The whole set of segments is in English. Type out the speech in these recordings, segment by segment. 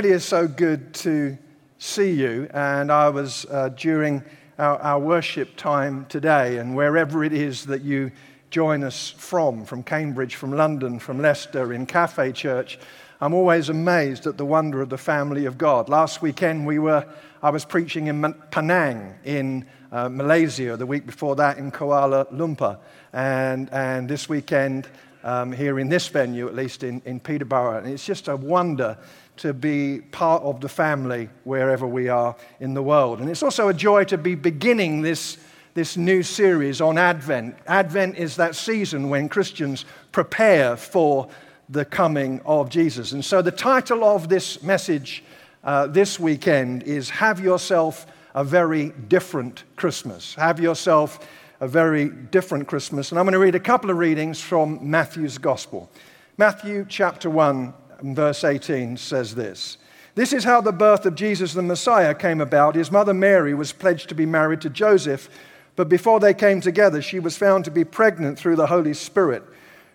It really is so good to see you. And I was uh, during our, our, worship time today, and wherever it is that you join us from, from Cambridge, from London, from Leicester, in Cafe Church, I'm always amazed at the wonder of the family of God. Last weekend, we were, I was preaching in Penang in uh, Malaysia, the week before that in Kuala Lumpur, and, and this weekend, um, here in this venue, at least in, in Peterborough. And it's just a wonder to be part of the family wherever we are in the world. And it's also a joy to be beginning this, this new series on Advent. Advent is that season when Christians prepare for the coming of Jesus. And so the title of this message uh, this weekend is Have Yourself a Very Different Christmas. Have yourself a very different Christmas. And I'm going to read a couple of readings from Matthew's Gospel. Matthew chapter 1, verse 18 says this This is how the birth of Jesus the Messiah came about. His mother Mary was pledged to be married to Joseph, but before they came together, she was found to be pregnant through the Holy Spirit.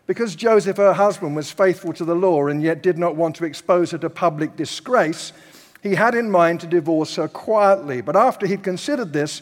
Because Joseph, her husband, was faithful to the law and yet did not want to expose her to public disgrace, he had in mind to divorce her quietly. But after he'd considered this,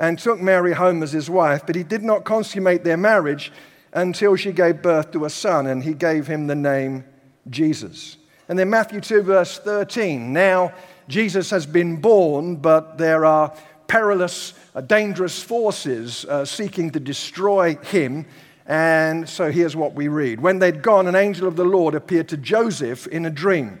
and took Mary home as his wife, but he did not consummate their marriage until she gave birth to a son, and he gave him the name Jesus. And then Matthew 2, verse 13. Now, Jesus has been born, but there are perilous, uh, dangerous forces uh, seeking to destroy him. And so here's what we read. When they'd gone, an angel of the Lord appeared to Joseph in a dream.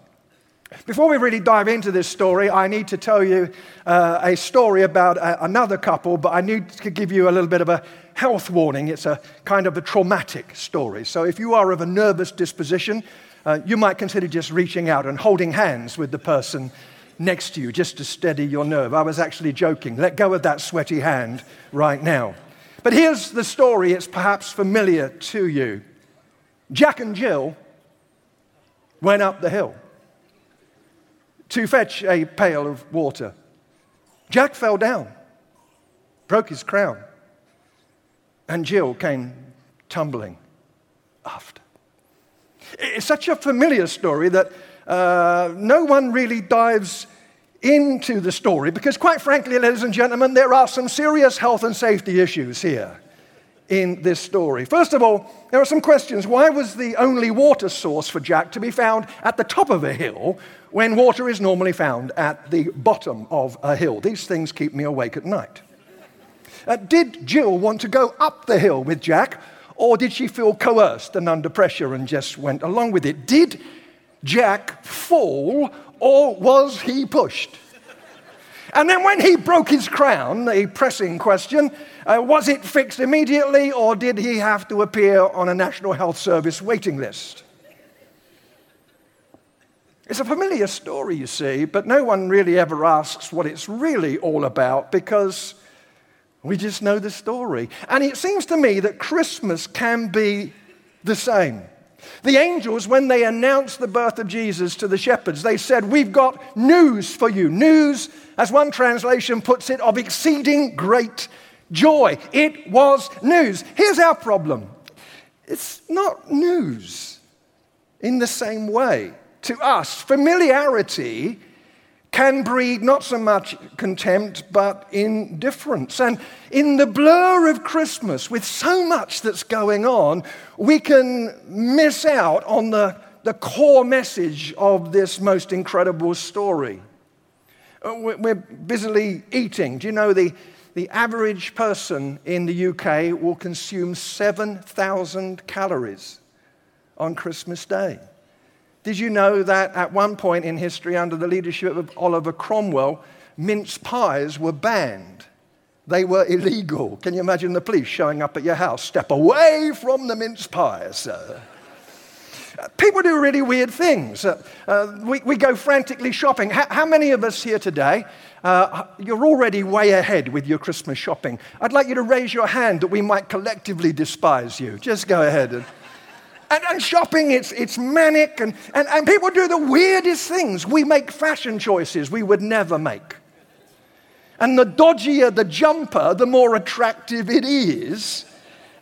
Before we really dive into this story, I need to tell you uh, a story about a, another couple, but I need to give you a little bit of a health warning. It's a kind of a traumatic story. So if you are of a nervous disposition, uh, you might consider just reaching out and holding hands with the person next to you just to steady your nerve. I was actually joking. Let go of that sweaty hand right now. But here's the story, it's perhaps familiar to you. Jack and Jill went up the hill to fetch a pail of water. Jack fell down, broke his crown, and Jill came tumbling after. It's such a familiar story that uh, no one really dives into the story because, quite frankly, ladies and gentlemen, there are some serious health and safety issues here in this story. First of all, there are some questions. Why was the only water source for Jack to be found at the top of a hill when water is normally found at the bottom of a hill? These things keep me awake at night. Uh, did Jill want to go up the hill with Jack, or did she feel coerced and under pressure and just went along with it? Did Jack fall or was he pushed? And then when he broke his crown, the pressing question, uh, was it fixed immediately or did he have to appear on a National Health Service waiting list? It's a familiar story, you see, but no one really ever asks what it's really all about because we just know the story. And it seems to me that Christmas can be the same. The angels, when they announced the birth of Jesus to the shepherds, they said, We've got news for you. News, as one translation puts it, of exceeding great joy. It was news. Here's our problem it's not news in the same way to us. Familiarity can breed not so much contempt, but indifference. And in the blur of Christmas, with so much that's going on, we can miss out on the, the core message of this most incredible story. Uh, we're busily eating. Do you know the, the average person in the UK will consume 7,000 calories on Christmas Day. Did you know that at one point in history, under the leadership of Oliver Cromwell, mince pies were banned? They were illegal. Can you imagine the police showing up at your house? Step away from the mince pies, sir. People do really weird things. Uh, uh, we, we go frantically shopping. How, how, many of us here today, uh, you're already way ahead with your Christmas shopping? I'd like you to raise your hand that we might collectively despise you. Just go ahead. And, and, and shopping, it's, it's manic, and, and, and people do the weirdest things. We make fashion choices we would never make. And the dodgier the jumper, the more attractive it is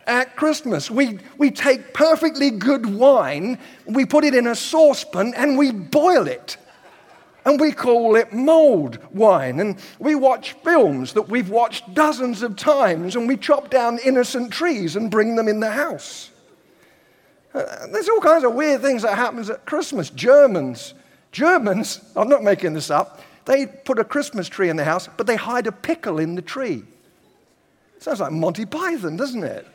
at Christmas. We, we take perfectly good wine, we put it in a saucepan, and we boil it. And we call it mulled wine. And we watch films that we've watched dozens of times, and we chop down innocent trees and bring them in the house. Uh, there's all kinds of weird things that happens at Christmas. Germans, Germans, I'm not making this up, they put a Christmas tree in the house, but they hide a pickle in the tree. Sounds like Monty Python, doesn't it?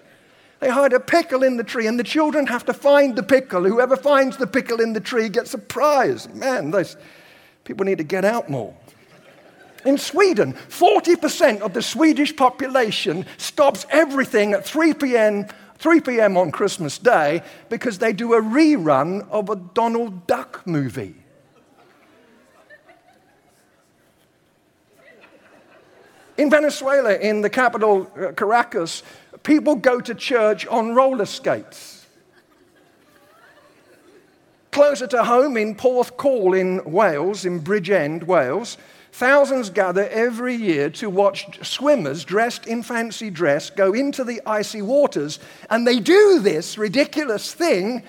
They hide a pickle in the tree, and the children have to find the pickle. Whoever finds the pickle in the tree gets a prize. Man, those people need to get out more. In Sweden, 40% of the Swedish population stops everything at 3 p.m. 3 p.m. on Christmas Day because they do a rerun of a Donald Duck movie. In Venezuela, in the capital, uh, Caracas, people go to church on roller skates. Closer to home, in Porthcawl in Wales, in Bridgend, Wales, thousands gather every year to watch swimmers dressed in fancy dress go into the icy waters. And they do this ridiculous thing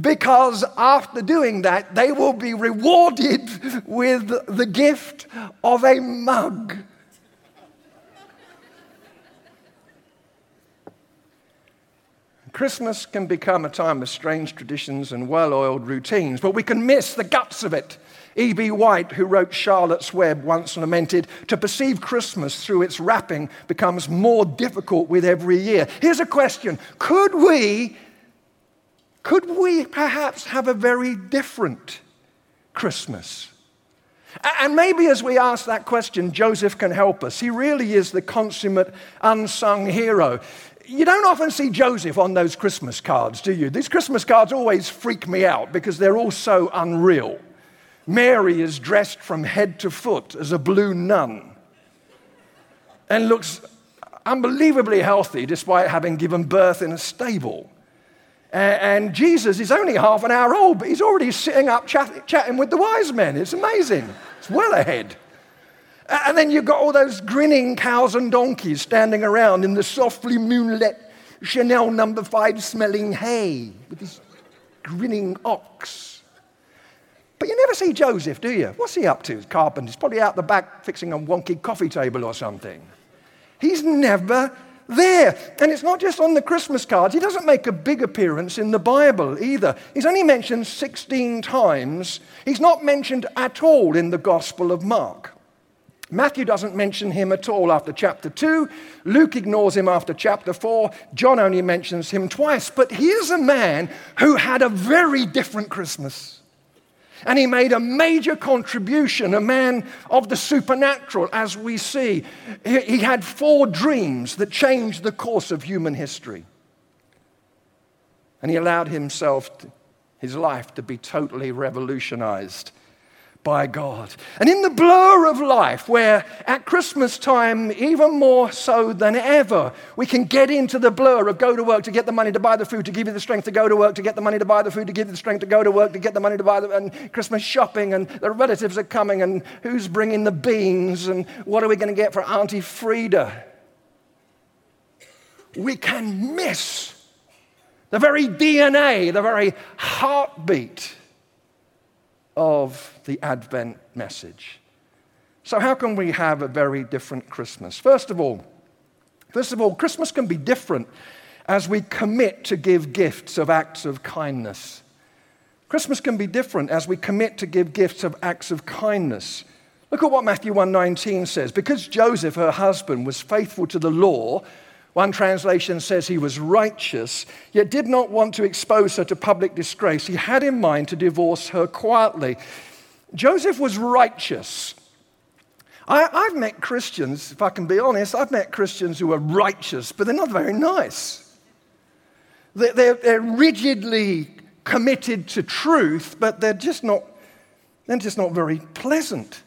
because after doing that, they will be rewarded with the gift of a mug Christmas can become a time of strange traditions and well oiled routines, but we can miss the guts of it. E.B. White, who wrote Charlotte's Web, once lamented to perceive Christmas through its wrapping becomes more difficult with every year. Here's a question Could we, could we perhaps have a very different Christmas? And maybe as we ask that question, Joseph can help us. He really is the consummate unsung hero you don't often see Joseph on those Christmas cards, do you? These Christmas cards always freak me out because they're all so unreal. Mary is dressed from head to foot as a blue nun and looks unbelievably healthy despite having given birth in a stable. And Jesus is only half an hour old, but he's already sitting up chat- chatting with the wise men. It's amazing. It's well ahead. And then you've got all those grinning cows and donkeys standing around in the softly moonlit Chanel number five smelling hay with this grinning ox. But you never see Joseph, do you? What's he up to? He's carpenter. He's probably out the back fixing a wonky coffee table or something. He's never there. And it's not just on the Christmas cards. He doesn't make a big appearance in the Bible either. He's only mentioned 16 times. He's not mentioned at all in the Gospel of Mark. Matthew doesn't mention him at all after chapter 2. Luke ignores him after chapter 4. John only mentions him twice. But here's a man who had a very different Christmas. And he made a major contribution, a man of the supernatural, as we see. He had four dreams that changed the course of human history. And he allowed himself, his life, to be totally revolutionized by God. And in the blur of life, where at Christmas time, even more so than ever, we can get into the blur of go to work to get the money to buy the food, to give you the strength to go to work, to get the money to buy the food, to give you the strength to go to work, to get the money to buy the and Christmas shopping, and the relatives are coming, and who's bringing the beans, and what are we going to get for Auntie Frida? We can miss the very DNA, the very heartbeat of the Advent message. So, how can we have a very different Christmas? First of all, first of all, Christmas can be different as we commit to give gifts of acts of kindness. Christmas can be different as we commit to give gifts of acts of kindness. Look at what Matthew 1:19 says. Because Joseph, her husband, was faithful to the law, One translation says he was righteous, yet did not want to expose her to public disgrace. He had in mind to divorce her quietly. Joseph was righteous. I, have met Christians, if I can be honest, I've met Christians who are righteous, but they're not very nice. They're, they're, they're rigidly committed to truth, but they're just not, they're just not very pleasant.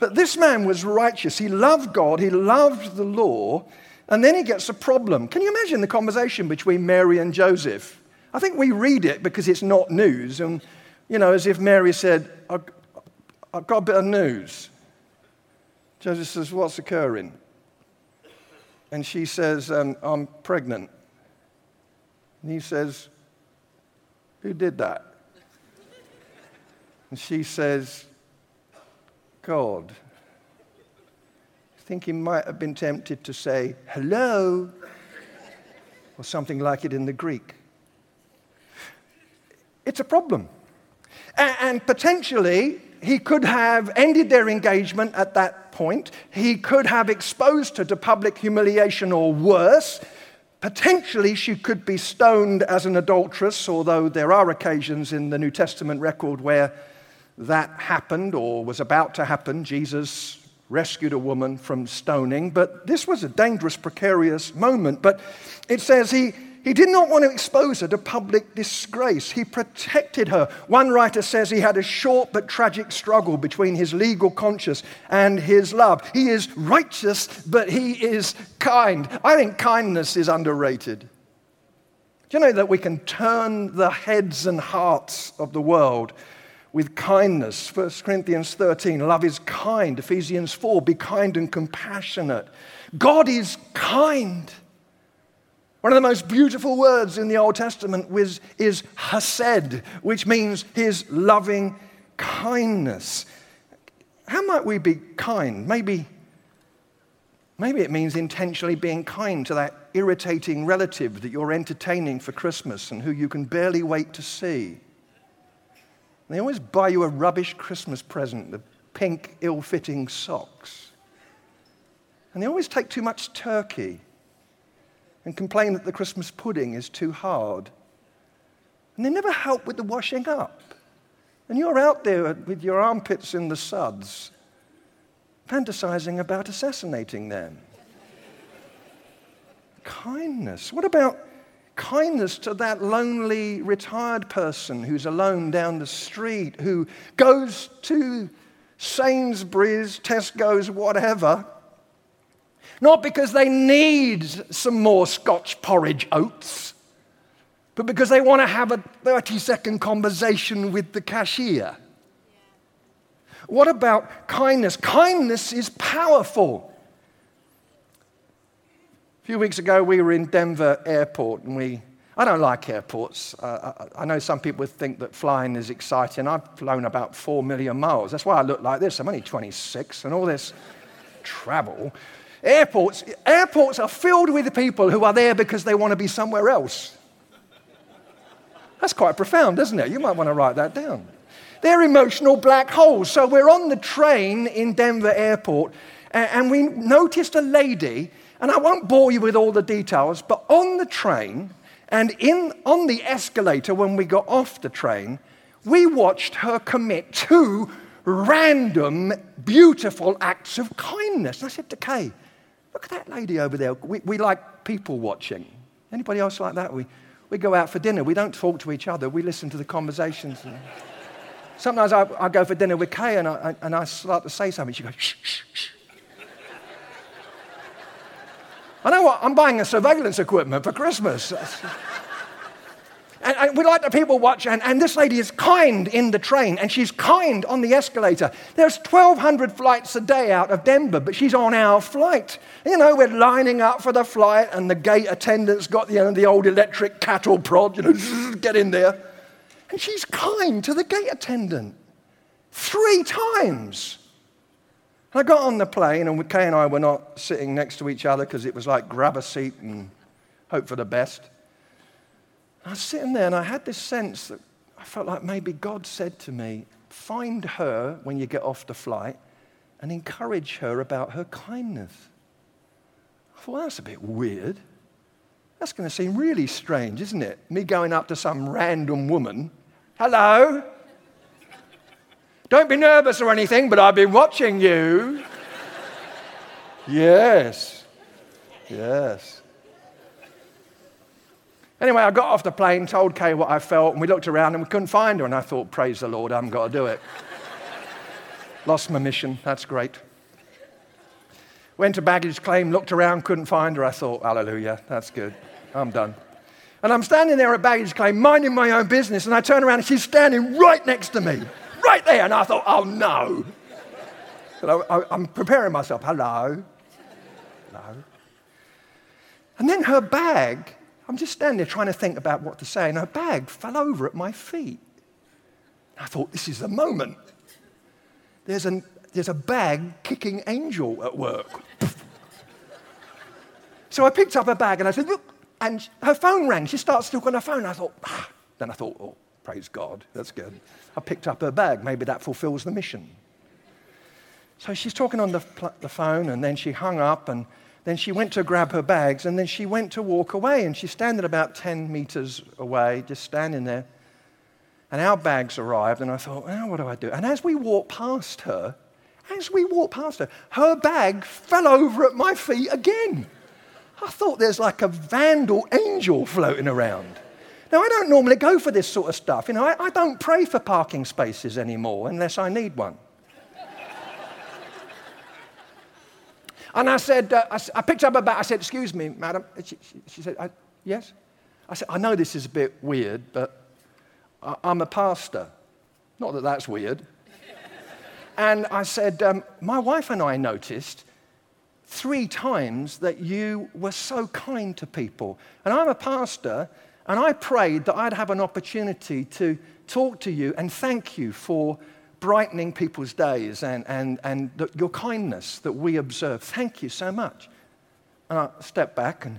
But this man was righteous. He loved God, he loved the law, and then he gets a problem. Can you imagine the conversation between Mary and Joseph? I think we read it because it's not news, and, you know, as if Mary said, I've, got a bit of news. Joseph says, What's occurring? And she says, um, I'm pregnant. And he says, Who did that? And she says, God I think he might have been tempted to say, hello, or something like it in the Greek. It's a problem. And potentially, he could have ended their engagement at that point. He could have exposed her to public humiliation or worse. Potentially, she could be stoned as an adulteress, although there are occasions in the New Testament record where that happened or was about to happen. Jesus rescued a woman from stoning, but this was a dangerous, precarious moment. But it says he, he did not want to expose her to public disgrace. He protected her. One writer says he had a short but tragic struggle between his legal conscience and his love. He is righteous, but he is kind. I think kindness is underrated. Do you know that we can turn the heads and hearts of the world with kindness. 1 Corinthians 13, love is kind. Ephesians 4, be kind and compassionate. God is kind. One of the most beautiful words in the Old Testament is, is hesed, which means his loving kindness. How might we be kind? Maybe, maybe it means intentionally being kind to that irritating relative that you're entertaining for Christmas and who you can barely wait to see. They always buy you a rubbish Christmas present, the pink, ill fitting socks. And they always take too much turkey and complain that the Christmas pudding is too hard. And they never help with the washing up. And you're out there with your armpits in the suds, fantasizing about assassinating them. Kindness. What about kindness to that lonely retired person who's alone down the street, who goes to Sainsbury's, Tesco's, whatever, not because they need some more Scotch porridge oats, but because they want to have a 30 second conversation with the cashier. What about kindness? Kindness is powerful. A few weeks ago, we were in Denver Airport, and we, I don't like airports. Uh, I, I, know some people think that flying is exciting. I've flown about four million miles. That's why I look like this. I'm only 26, and all this travel. Airports, airports are filled with people who are there because they want to be somewhere else. That's quite profound, isn't it? You might want to write that down. They're emotional black holes. So we're on the train in Denver Airport, and we noticed a lady and I won't bore you with all the details, but on the train and in, on the escalator when we got off the train, we watched her commit two random, beautiful acts of kindness. And I said to Kay, look at that lady over there. We, we like people watching. Anybody else like that? We, we go out for dinner. We don't talk to each other. We listen to the conversations. Sometimes I, I, go for dinner with Kay and I, and I start to say something. She goes, shh, shh, shh. I know what, I'm buying a surveillance equipment for Christmas. And, and, we like the people watch, and, and this lady is kind in the train, and she's kind on the escalator. There's 1,200 flights a day out of Denver, but she's on our flight. You know, we're lining up for the flight, and the gate attendant's got you know, the old electric cattle prod, you know, get in there. And she's kind to the gate attendant three times. I got on the plane, and Kay and I were not sitting next to each other because it was like grab a seat and hope for the best. I was sitting there, and I had this sense that I felt like maybe God said to me, Find her when you get off the flight and encourage her about her kindness. I thought, well, that's a bit weird. That's going to seem really strange, isn't it? Me going up to some random woman. Hello? Don't be nervous or anything, but I've been watching you. yes. Yes. Anyway, I got off the plane, told Kay what I felt, and we looked around and we couldn't find her. And I thought, praise the Lord, I haven't got to do it. Lost my mission. That's great. Went to baggage claim, looked around, couldn't find her. I thought, hallelujah, that's good. I'm done. And I'm standing there at baggage claim, minding my own business, and I turn around and she's standing right next to me, right there. And I thought, oh no. I, am preparing myself. Hello. Hello. And then her bag, I'm just standing there trying to think about what to say, and her bag fell over at my feet. I thought, this is the moment. There's, an, there's a bag kicking angel at work. so I picked up her bag and I said, look, and her phone rang. She starts to look on her phone. I thought, ah. Then I thought, oh, praise God, that's good. I picked up her bag. Maybe that fulfills the mission. So she's talking on the, the phone, and then she hung up, and then she went to grab her bags, and then she went to walk away, and she's standing about 10 meters away, just standing there. And our bags arrived, and I thought, well, what do I do? And as we walked past her, as we walked past her, her bag fell over at my feet again. I thought there's like a vandal angel floating around. Now, I don't normally go for this sort of stuff. You know, I, I don't pray for parking spaces anymore unless I need one. And I said, uh, I, I, picked up a bag. I said, Excuse me, madam. She, she, she said, I, Yes? I said, I know this is a bit weird, but I, I'm a pastor. Not that that's weird. and I said, um, My wife and I noticed three times that you were so kind to people. And I'm a pastor, and I prayed that I'd have an opportunity to talk to you and thank you for brightening people's days and, and, and the, your kindness that we observe. Thank you so much. And I stepped back, and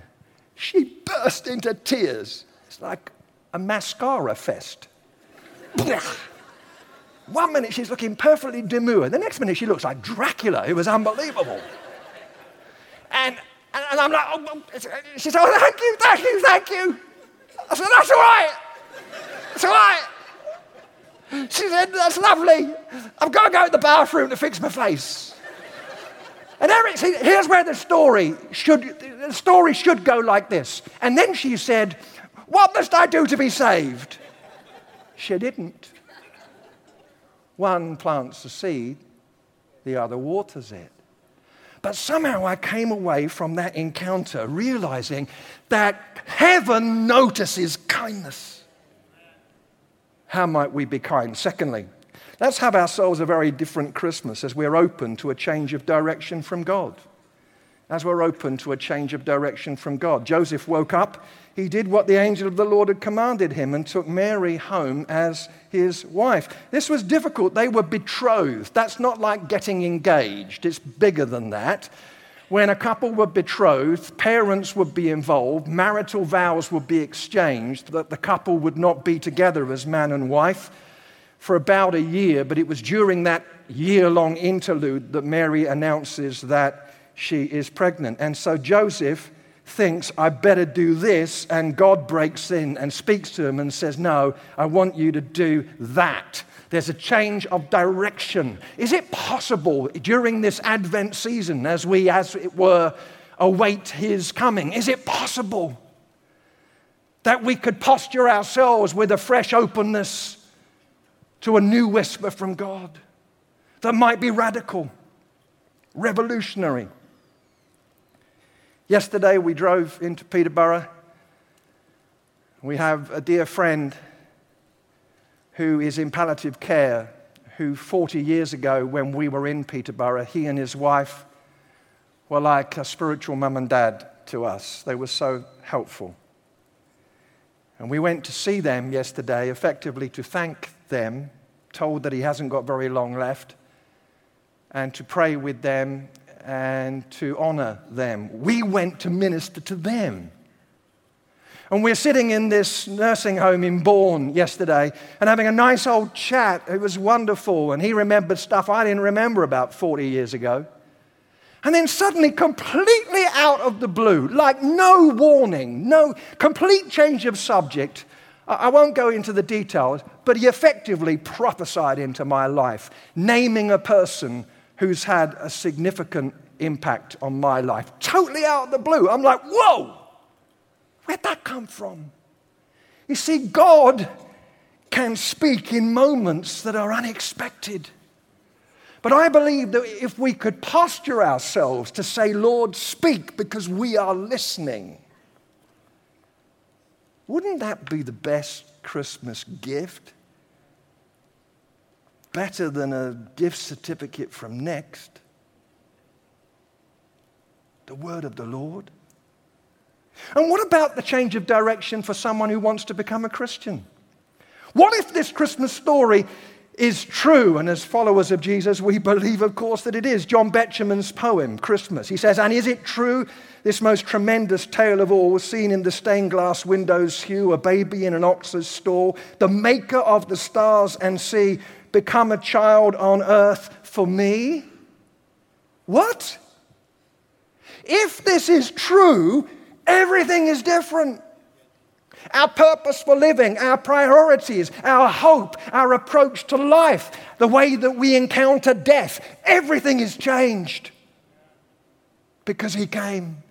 she burst into tears. It's like a mascara fest. One minute she's looking perfectly demure. The next minute she looks like Dracula. It was unbelievable. And, and, and I'm like, oh, oh she said, oh, thank you, thank you, thank you. I said, that's all right. That's all right. She said, that's lovely. I've got to go to the bathroom to fix my face. And Eric, see, here's where the story should, the story should go like this. And then she said, what must I do to be saved? She didn't. One plants the seed, the other waters it. But somehow I came away from that encounter realizing that heaven notices kindness. How might we be kind? Secondly, let's have ourselves a very different Christmas as we're open to a change of direction from God as we're open to a change of direction from God. Joseph woke up, he did what the angel of the Lord had commanded him and took Mary home as his wife. This was difficult. They were betrothed. That's not like getting engaged, it's bigger than that. When a couple were betrothed, parents would be involved, marital vows would be exchanged, that the couple would not be together as man and wife for about a year, but it was during that year long interlude that Mary announces that she is pregnant. And so Joseph thinks, I better do this. And God breaks in and speaks to him and says, No, I want you to do that. There's a change of direction. Is it possible during this Advent season, as we, as it were, await his coming, is it possible that we could posture ourselves with a fresh openness to a new whisper from God that might be radical, revolutionary? Yesterday we drove into Peterborough. We have a dear friend who is in palliative care, who 40 years ago, when we were in Peterborough, he and his wife were like a spiritual mum and dad to us. They were so helpful. And we went to see them yesterday, effectively to thank them, told that he hasn't got very long left, and to pray with them and to honor them. We went to minister to them. And we're sitting in this nursing home in Bourne yesterday and having a nice old chat. It was wonderful. And he remembered stuff I didn't remember about 40 years ago. And then suddenly, completely out of the blue, like no warning, no complete change of subject, I won't go into the details, but he effectively prophesied into my life, naming a person who's had a significant impact on my life. Totally out of the blue. I'm like, whoa, where'd that come from? You see, God can speak in moments that are unexpected. But I believe that if we could posture ourselves to say, Lord, speak because we are listening, wouldn't that be the best Christmas gift? Better than a gift certificate from Next. The word of the Lord. And what about the change of direction for someone who wants to become a Christian? What if this Christmas story is true. And as followers of Jesus, we believe, of course, that it is. John Betjeman's poem, Christmas, he says, And is it true, this most tremendous tale of all, was seen in the stained glass windows hue, a baby in an ox's stall, the maker of the stars and sea, become a child on earth for me? What? If this is true, everything is different our purpose for living, our priorities, our hope, our approach to life, the way that we encounter death. Everything is changed because He came.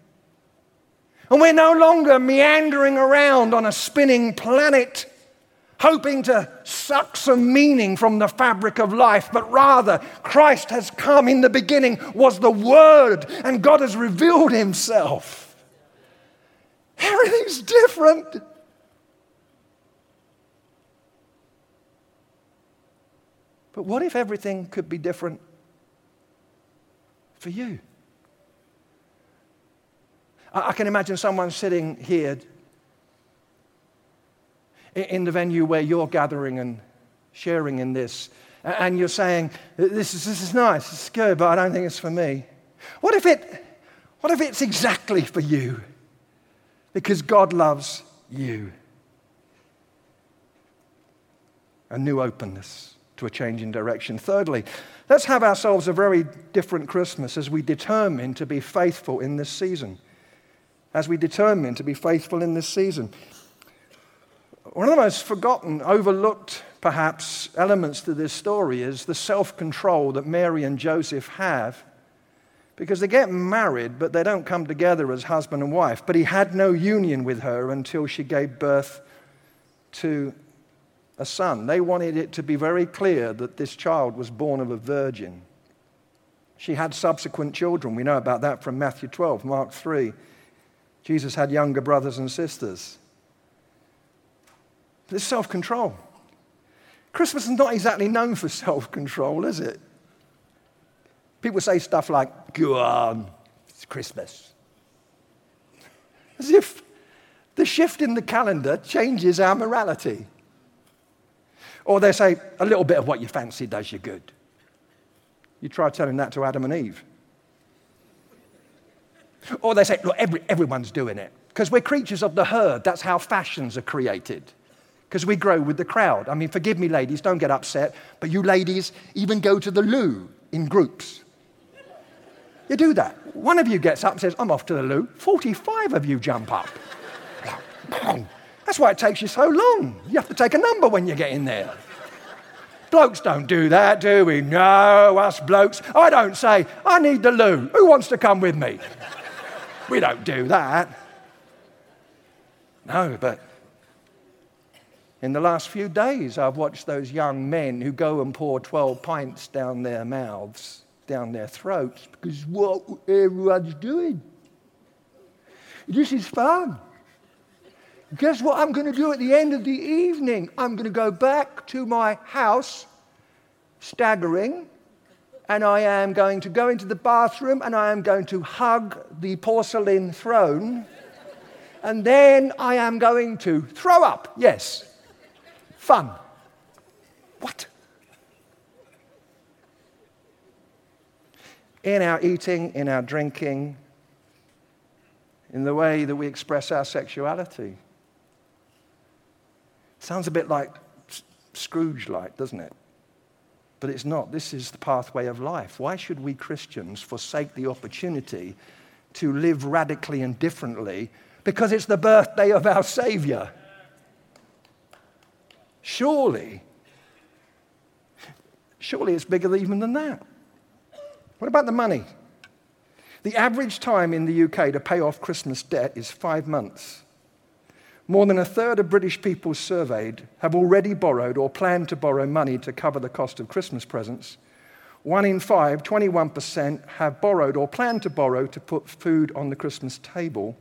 And we're no longer meandering around on a spinning planet hoping to suck some meaning from the fabric of life, but rather Christ has come in the beginning, was the Word, and God has revealed Himself. Everything's different. But what if everything could be different for you? I, can imagine someone sitting here in the venue where you're gathering and sharing in this, and you're saying, This is, this is nice, this is good, but I don't think it's for me. What if, it, what if it's exactly for you? Because God loves you. A new openness to a change in direction. Thirdly, let's have ourselves a very different Christmas as we determine to be faithful in this season. As we determine to be faithful in this season. One of the most forgotten, overlooked, perhaps, elements to this story is the self control that Mary and Joseph have. Because they get married, but they don't come together as husband and wife. But he had no union with her until she gave birth to a son. They wanted it to be very clear that this child was born of a virgin. She had subsequent children. We know about that from Matthew 12, Mark 3. Jesus had younger brothers and sisters. This self control. Christmas is not exactly known for self control, is it? People say stuff like, go on, it's Christmas. As if the shift in the calendar changes our morality. Or they say, a little bit of what you fancy does you good. You try telling that to Adam and Eve. Or they say, look, every, everyone's doing it. Because we're creatures of the herd. That's how fashions are created. Because we grow with the crowd. I mean, forgive me, ladies, don't get upset, but you ladies even go to the loo in groups. You do that. One of you gets up and says, I'm off to the loo. 45 of you jump up. That's why it takes you so long. You have to take a number when you get in there. Blokes don't do that, do we? No, us blokes. I don't say, I need the loo. Who wants to come with me? We don't do that. No, but in the last few days, I've watched those young men who go and pour 12 pints down their mouths, down their throats, because what everyone's doing. This is fun. Guess what I'm going to do at the end of the evening? I'm going to go back to my house, staggering, and I am going to go into the bathroom and I am going to hug the porcelain throne. And then I am going to throw up. Yes. Fun. What? In our eating, in our drinking, in the way that we express our sexuality. Sounds a bit like Scrooge like, doesn't it? But it's not. This is the pathway of life. Why should we Christians forsake the opportunity to live radically and differently? Because it's the birthday of our Savior. Surely, surely it's bigger even than that. What about the money? The average time in the UK to pay off Christmas debt is five months. More than a third of British people surveyed have already borrowed or plan to borrow money to cover the cost of Christmas presents. One in five, 21%, have borrowed or plan to borrow to put food on the Christmas table.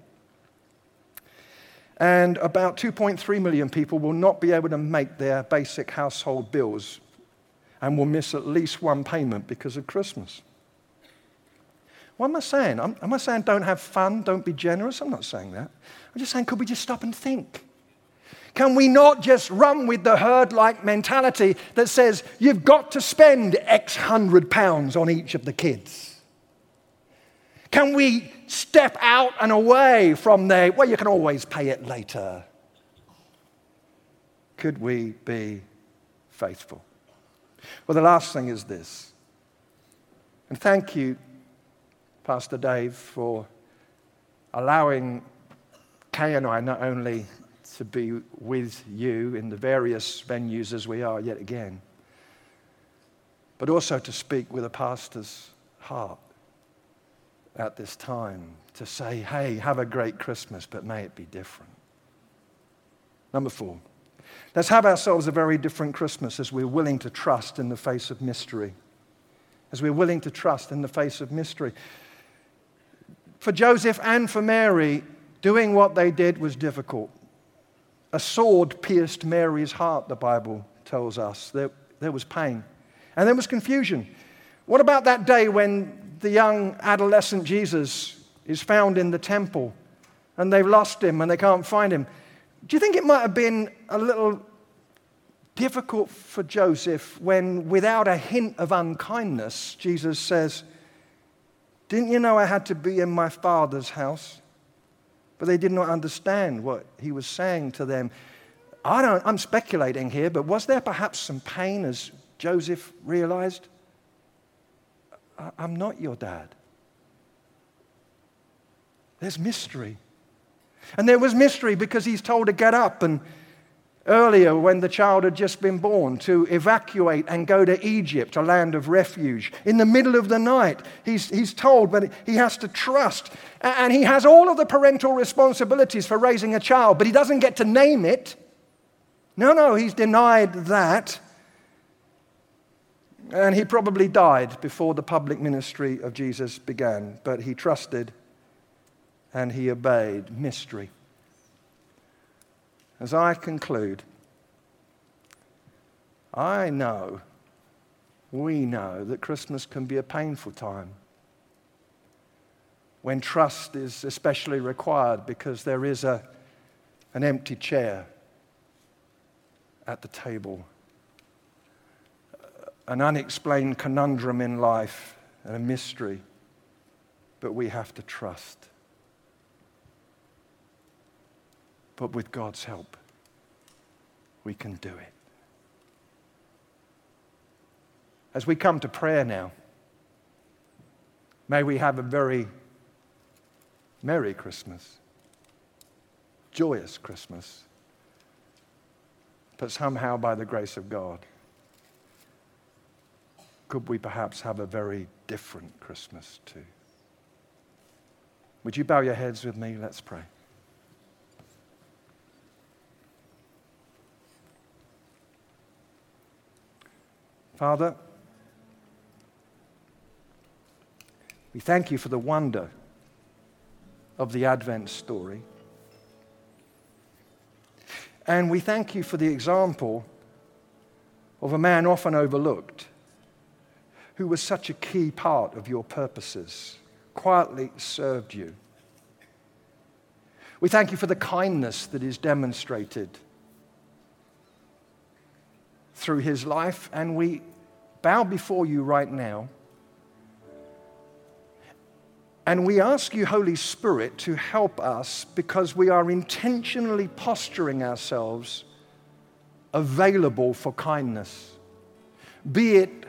And about 2.3 million people will not be able to make their basic household bills and will miss at least one payment because of Christmas. What am I saying? Am I saying don't have fun, don't be generous? I'm not saying that. I'm just saying, could we just stop and think? Can we not just run with the herd like mentality that says you've got to spend X hundred pounds on each of the kids? Can we step out and away from the, well, you can always pay it later? Could we be faithful? Well, the last thing is this. And thank you, Pastor Dave, for allowing Kay and I not only to be with you in the various venues as we are yet again, but also to speak with a pastor's heart at this time to say, hey, have a great Christmas, but may it be different. Number four, let's have ourselves a very different Christmas as we're willing to trust in the face of mystery. As we're willing to trust in the face of mystery. For Joseph and for Mary, Doing what they did was difficult. A sword pierced Mary's heart, the Bible tells us. There, there was pain. And there was confusion. What about that day when the young adolescent Jesus is found in the temple and they've lost him and they can't find him? Do you think it might have been a little difficult for Joseph when, without a hint of unkindness, Jesus says, Didn't you know I had to be in my father's house? but they did not understand what he was saying to them. I don't, I'm speculating here, but was there perhaps some pain as Joseph realized? I'm not your dad. There's mystery. And there was mystery because he's told to get up and earlier when the child had just been born to evacuate and go to Egypt, a land of refuge. In the middle of the night, he's, he's told, but he has to trust. And he has all of the parental responsibilities for raising a child, but he doesn't get to name it. No, no, he's denied that. And he probably died before the public ministry of Jesus began, but he trusted and he obeyed. Mystery. As I conclude, I know, we know that Christmas can be a painful time when trust is especially required because there is a, an empty chair at the table, an unexplained conundrum in life and a mystery, but we have to trust. But with God's help, we can do it. As we come to prayer now, may we have a very Merry Christmas, joyous Christmas, but somehow by the grace of God, could we perhaps have a very different Christmas too? Would you bow your heads with me? Let's pray. Father, we thank you for the wonder of the Advent story. And we thank you for the example of a man often overlooked who was such a key part of your purposes, quietly served you. We thank you for the kindness that is demonstrated through his life, and we bow before you right now. And we ask you, Holy Spirit, to help us because we are intentionally posturing ourselves available for kindness. be it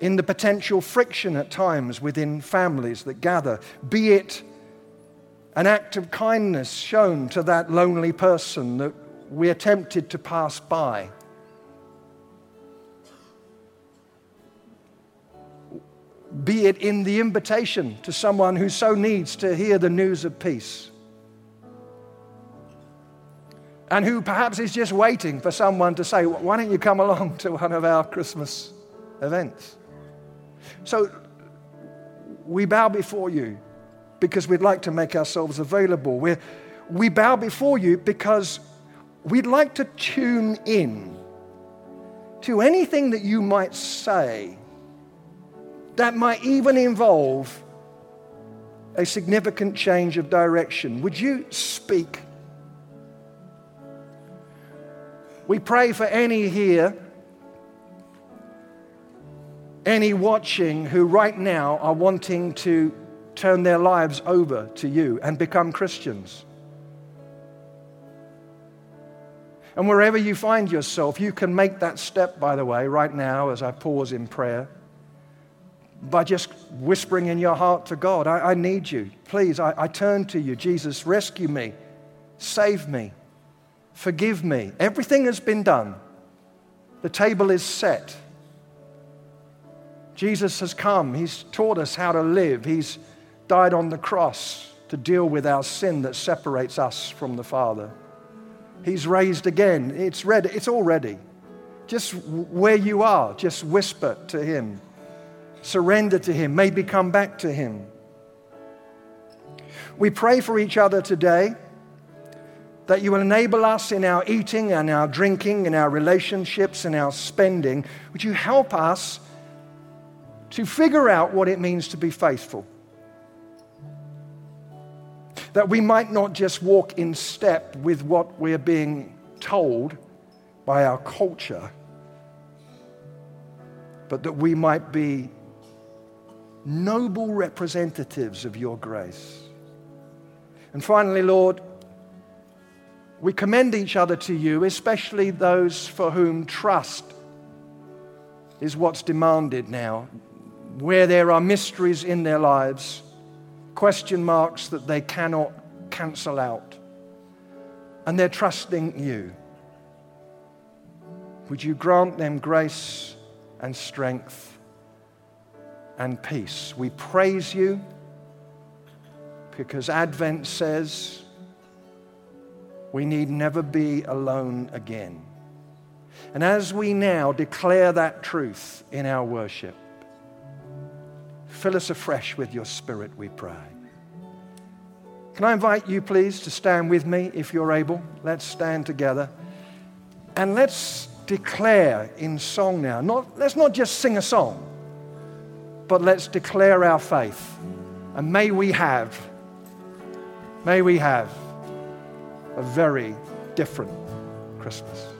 in the potential friction at times within families that gather, be it an act of kindness shown to that lonely person that we are tempted to pass by. Be it in the invitation to someone who so needs to hear the news of peace and who perhaps is just waiting for someone to say, Why don't you come along to one of our Christmas events? So we bow before you because we'd like to make ourselves available. We're, we bow before you because we'd like to tune in to anything that you might say that might even involve a significant change of direction. Would you speak? We pray for any here, any watching who right now are wanting to turn their lives over to you and become Christians. And wherever you find yourself, you can make that step, by the way, right now as I pause in prayer, by just whispering in your heart to God, I, I need you. Please, I, I turn to you. Jesus, rescue me, save me, forgive me. Everything has been done, the table is set. Jesus has come. He's taught us how to live. He's died on the cross to deal with our sin that separates us from the Father. He's raised again. It's ready. It's all ready. Just where you are, just whisper to Him. Surrender to Him. Maybe come back to Him. We pray for each other today that you will enable us in our eating and our drinking, in our relationships and our spending. Would you help us to figure out what it means to be faithful? that we might not just walk in step with what we're being told by our culture, but that we might be noble representatives of your grace. And finally, Lord, we commend each other to you, especially those for whom trust is what's demanded now, where there are mysteries in their lives question marks that they cannot cancel out. And they're trusting you. Would you grant them grace and strength and peace? We praise you because Advent says we need never be alone again. And as we now declare that truth in our worship, Fill us afresh with your spirit, we pray. Can I invite you, please, to stand with me if you're able? Let's stand together. And let's declare in song now. Not, let's not just sing a song, but let's declare our faith. And may we have, may we have a very different Christmas.